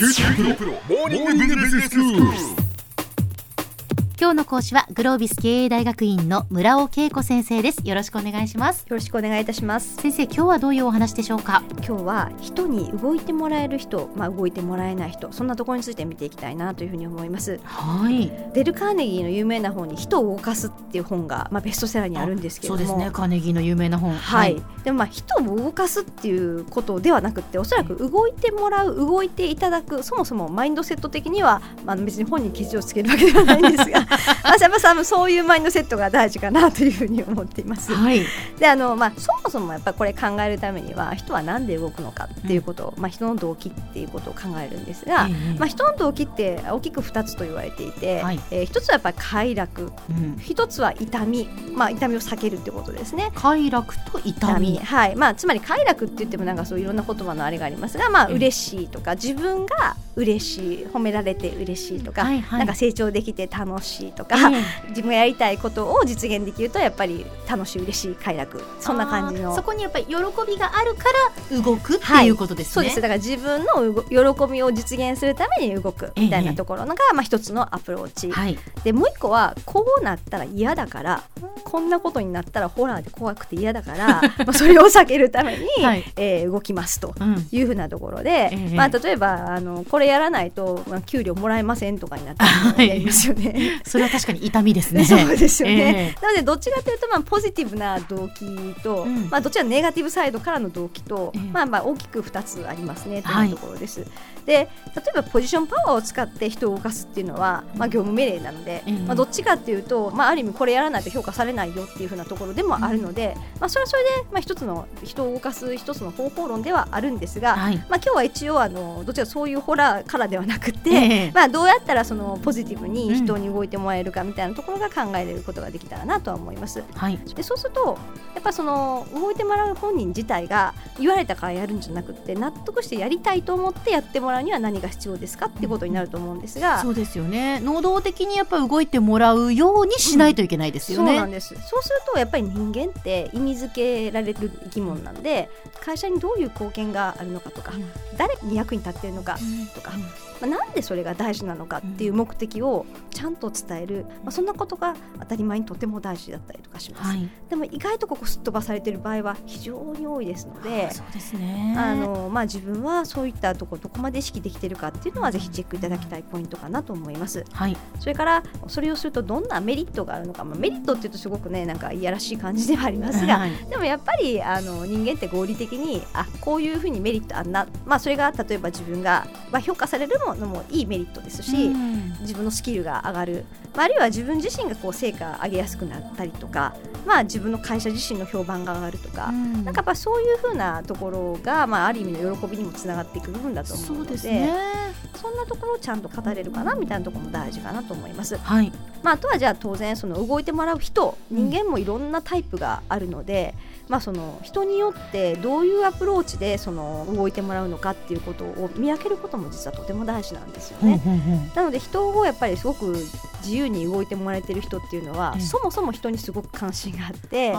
キューティープロモーニングビジネススクール今日の講師はグロービス経営大学院の村尾恵子先生です。よろしくお願いします。よろしくお願いいたします。先生今日はどういうお話でしょうか？今日は人に動いてもらえる人、まあ、動いてもらえない人そんなところについて見ていきたいなというふうに思います。はい。デール・カーネギーの有名な本に人を動かすっていう本が、まあ、ベストセラーにあるんですけれども。そうですね。カーネギーの有名な本。はい、でもまあ人を動かすっていうことではなくておそらく動いてもらう動いていただくそもそもマインドセット的には、まあ、別に本にケチをつけるわけではないんですがまあやっぱさ そういうマインドセットが大事かなというふうに思っています。はい。であのまあ、そもそもやっぱこれ考えるためには人は何で動くのかっていうことを、まあ、人の動機っていうことを考えるんですが、ええまあ、人の動機って大きく2つと言われていて、はい。えー一つはやっぱり快楽。うん。一つは痛み、まあ、痛みを避けるってことですね。快楽と痛み。はい。まあ、つまり快楽って言ってもなんかそういろんな言葉のあれがありますが、まあええ。嬉しいとか自分が嬉しい褒められて嬉しいとか、はいはい。なんか成長できて楽しいとか、ええ自分がやりたいことを実現できるとやっぱり楽しい嬉しい快楽。そんな感じの。そこにやっぱり喜びがあるから動くってはい。いうことですね、そうです。だから自分の喜びを実現するために動くみたいなところのが、まあ、一つのアプローチ、はい。でもう一個はこうなったら嫌だからこんなことになったらホラーで怖くて嫌だから まあそれを避けるために、はい。えー動きますと。うん。いうふうなところで、ええ。まあ、例えばあのこれやらないと、まあ、給料もらえませんとかになったはい。らやりますよね。それは確かに痛みですね。そうですよね、えなのでどっちかというと、まあ、ポジティブな動機と、うん。まあ、どっちかネガティブサイドからの動機と、ええ。まあ、まあ大きく2つありますねとはい。いうところです。で例えばポジションパワーを使って人を動かすっていうのは、まあ、業務命令なので、ええまあ、どっちかっていうと、まあ、ある意味これやらないと評価されないよっていうふうなところでもあるので、まあ、それはそれで、まあ、一つの人を動かす一つの方法論ではあるんですが、はい。まあ、今日は一応あのどちらかそういうホラーからではなくて、ええ。まあ、どうやったらそのポジティブに人に動いてもらえるかみたいなところが考えれることができたらなとは思います。はい。でそうするとやっぱその動いてもらう本人自体が言われたからやるんじゃなくて納得してやりたいと思ってやってもらうには何が必要ですかってことになると思うんですが。そうですよね。能動的にやっぱ動いてもらうようにしないといけないですよね、そうなんです。そうするとやっぱり人間って意味付けられる生き物なんで会社にどういう貢献があるのかとか、うん。誰に役に立っているのかとか、まあ、なんでそれが大事なのかっていう目的をちゃんと伝える、まあ、そんなことが当たり前にとても大事だったりとかします、はい。でも意外とここすっ飛ばされている場合は非常に多いですのであ。そうですね。あのまあ、自分はそういったところどこまで意識できているかっていうのはぜひチェックいただきたいポイントかなと思います。はい。それからそれをするとどんなメリットがあるのか、まあ、メリットっていうとすごくねなんかいやらしい感じではありますが、はいでもやっぱりあの人間って合理的にあこういうふうにメリットあんな、まあ、それが例えば自分が、まあ、評価されるのもいいメリットですし、うん。自分のスキルが上がる、まあ、あるいは自分自身がこう成果を上げやすくなったりとか、まあ、自分の会社自身の評判が上がるとか、うん。なんかやっぱそういうふうなところが、まあ、ある意味の喜びにもつながっていく部分だと思うそうのでですねそんなところをちゃんと語れるかなみたいなところも大事かなと思います。はいまあ、あとはじゃあ当然その動いてもらう人人間もいろんなタイプがあるので、まあ、その人によってどういうアプローチでその動いてもらうのかっていうことを見分けることも実はとても大事なんですよね。なので人をやっぱりすごく自由に動いてもらえてる人っていうのは、ええそもそも人にすごく関心があって。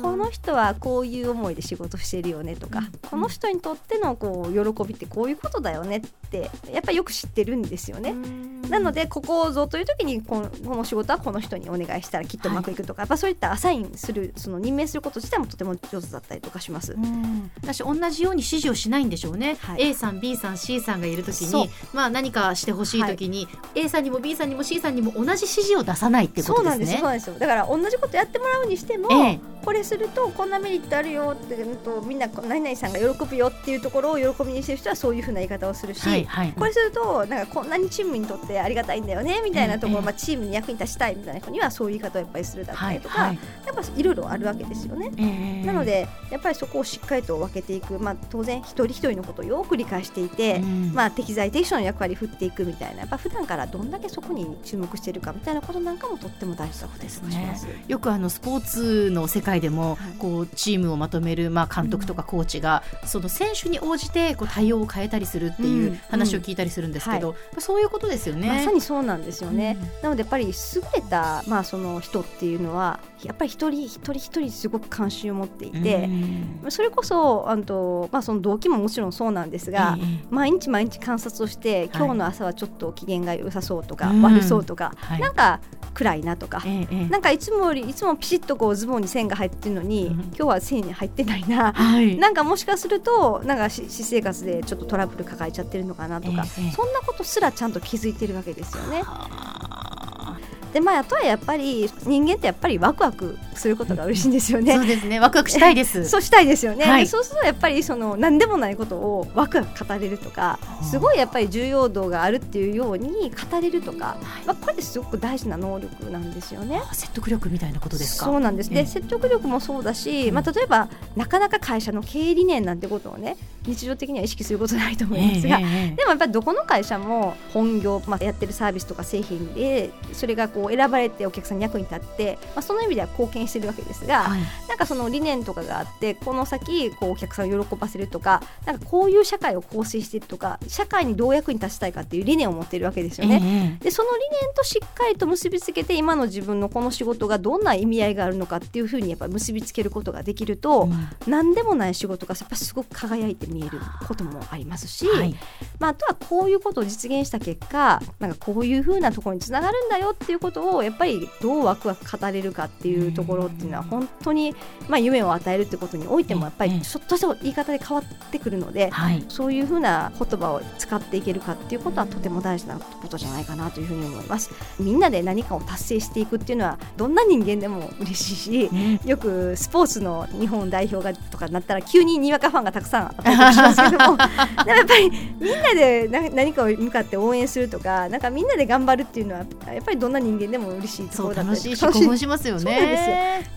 この人はこういう思いで仕事してるよねとか、この人にとってのこう喜びってこういうことだよねってやっぱりよく知ってるんですよね。なのでここをぞという時にこの仕事はこの人にお願いしたらきっとうまくいくとか、やっぱそういったアサインするその任命すること自体もとても上手だったりとかします。うん私同じように指示をしないんでしょうね、はい。A さん B さん C さんがいるときそう。に、まあ、何かしてほしいときに、A さんにも B さんにも C さんにも同じ指示を出さないっていうことですね。そうなんですそうなんです。よだから同じことやってもらうにしても、ええこれするとこんなメリットあるよっていうとみんな何々さんが喜ぶよっていうところを喜びにしてる人はそういうふうな言い方をするし、はいはい。これするとなんかこんなにチームにとってありがたいんだよねみたいなところ、ええまあ、チームに役に立ちたいみたいな人にはそういう言い方をやっぱりするだったりとか、はいはい。やっぱいろいろあるわけですよね。ええ。なのでやっぱりそこをしっかりと分けていく、まあ、当然一人一人のことをよく理解していて、うん。まあ、適材適所の役割を振っていくみたいなやっぱ普段からどんだけそこに注目しているかみたいなことなんかもとっても大事だったりとかします。よくあのスポーツの世界界でも、はい。こうチームをまとめる、まあ、監督とかコーチが、その選手に応じてこう対応を変えたりするっていう話を聞いたりするんですけど、そういうことですよね。まさにそうなんですよね。うん。なのでやっぱり優れた、まあ、その人っていうのはやっぱり一人一人一人すごく関心を持っていて、うん。それこそあと、まあ、その動機ももちろんそうなんですが、ええ毎日毎日観察をして今日の朝はちょっと機嫌が良さそうとか、うん。悪そうとか、はい。なんか暗いなとか。なんかいつもよりいつもピシッとこうズボンに線が入ってるのに、うん。今日は線に入ってないな、はい。なんかもしかするとなんかし私生活でちょっとトラブル抱えちゃってるのかなとか、ええそんなことすらちゃんと気づいてるわけですよね。はでまああとはやっぱり人間ってやっぱりワクワクすることが嬉しいんですよあね。そうですね。ワクワクしたいです。そうしたいですよね、はい。そうするとやっぱりその何でもないことをワクワク語れるとかあすごいやっぱり重要度があるっていうように語れるとか、はい。まあ、これってすごく大事な能力なんですよね。あ説得力みたいなことですか？そうなんです。ええで説得力もそうだし、うん。まあ、例えばなかなか会社の経営理念なんてことをね日常的には意識することないと思いますが、でもやっぱりどこの会社も本業、まあ、やってるサービスとか製品でそれがこう選ばれてお客さんに役に立って、まあ、その意味では貢献してるわけですが、はい。なんかその理念とかがあってこの先こうお客さんを喜ばせるとかなんかこういう社会を構成していくとか社会にどう役に立ちたいかっていう理念を持っているわけですよね。ええでその理念としっかりと結びつけて今の自分のこの仕事がどんな意味合いがあるのかっていうふうにやっぱり結びつけることができると、うん。何でもない仕事がやっぱすごく輝いて見えることもありますし、はい。まあ、あとはこういうことを実現した結果なんかこういうふうなところにつながるんだよっていうことをやっぱりどうワクワク語れるかっていうところっていうのは本当に、まあ、夢を与えるってことにおいてもやっぱええりちょっとした言い方で変わってくるので。はいそういうふうな言葉を使っていけるかっていうことはとても大事なことじゃないかなというふうに思います。みんなで何かを達成していくっていうのはどんな人間でも嬉しいし、ねよくスポーツの日本代表がとかなったら急ににわかファンがたくさん報告しますけど もやっぱりみんなでな何かを向かって応援するとかなんかみんなで頑張るっていうのはやっぱりどんな人間でも嬉しいとこそうろだったり楽しいし興奮しますよね。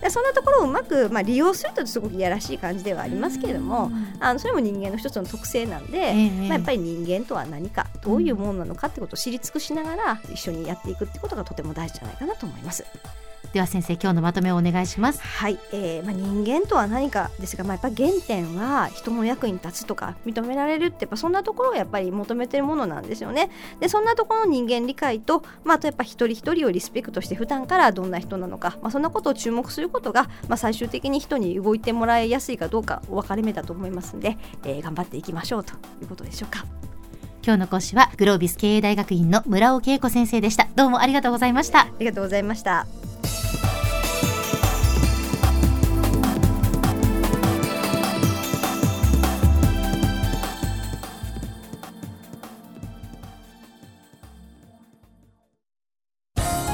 でそんなところをうまく、まあ、利用するとすごくいやらしい感じではありますけれども、あのそれも人間の一つの特性なんで、ええ。まあ、やっぱり人間とは何かどういうものなのかってことを知り尽くしながら一緒にやっていくってことがとても大事じゃないかなと思います。では先生今日のまとめをお願いします。はい、えーまあ、人間とは何かですが、まあ、やっぱ原点は人の役に立つとか認められるってやっぱそんなところをやっぱり求めてるものなんですよね。でそんなところの人間理解と、まあ、あとやっぱ一人一人をリスペクトして普段からどんな人なのか、まあ、そんなことを注目することが、まあ、最終的に人に動いてもらいやすいかどうかお分かれ目だと思いますので、えー頑張っていきましょうということでしょうか。今日の講師はグロービス経営大学院の村尾恵子先生でした。どうもありがとうございました。ありがとうございました。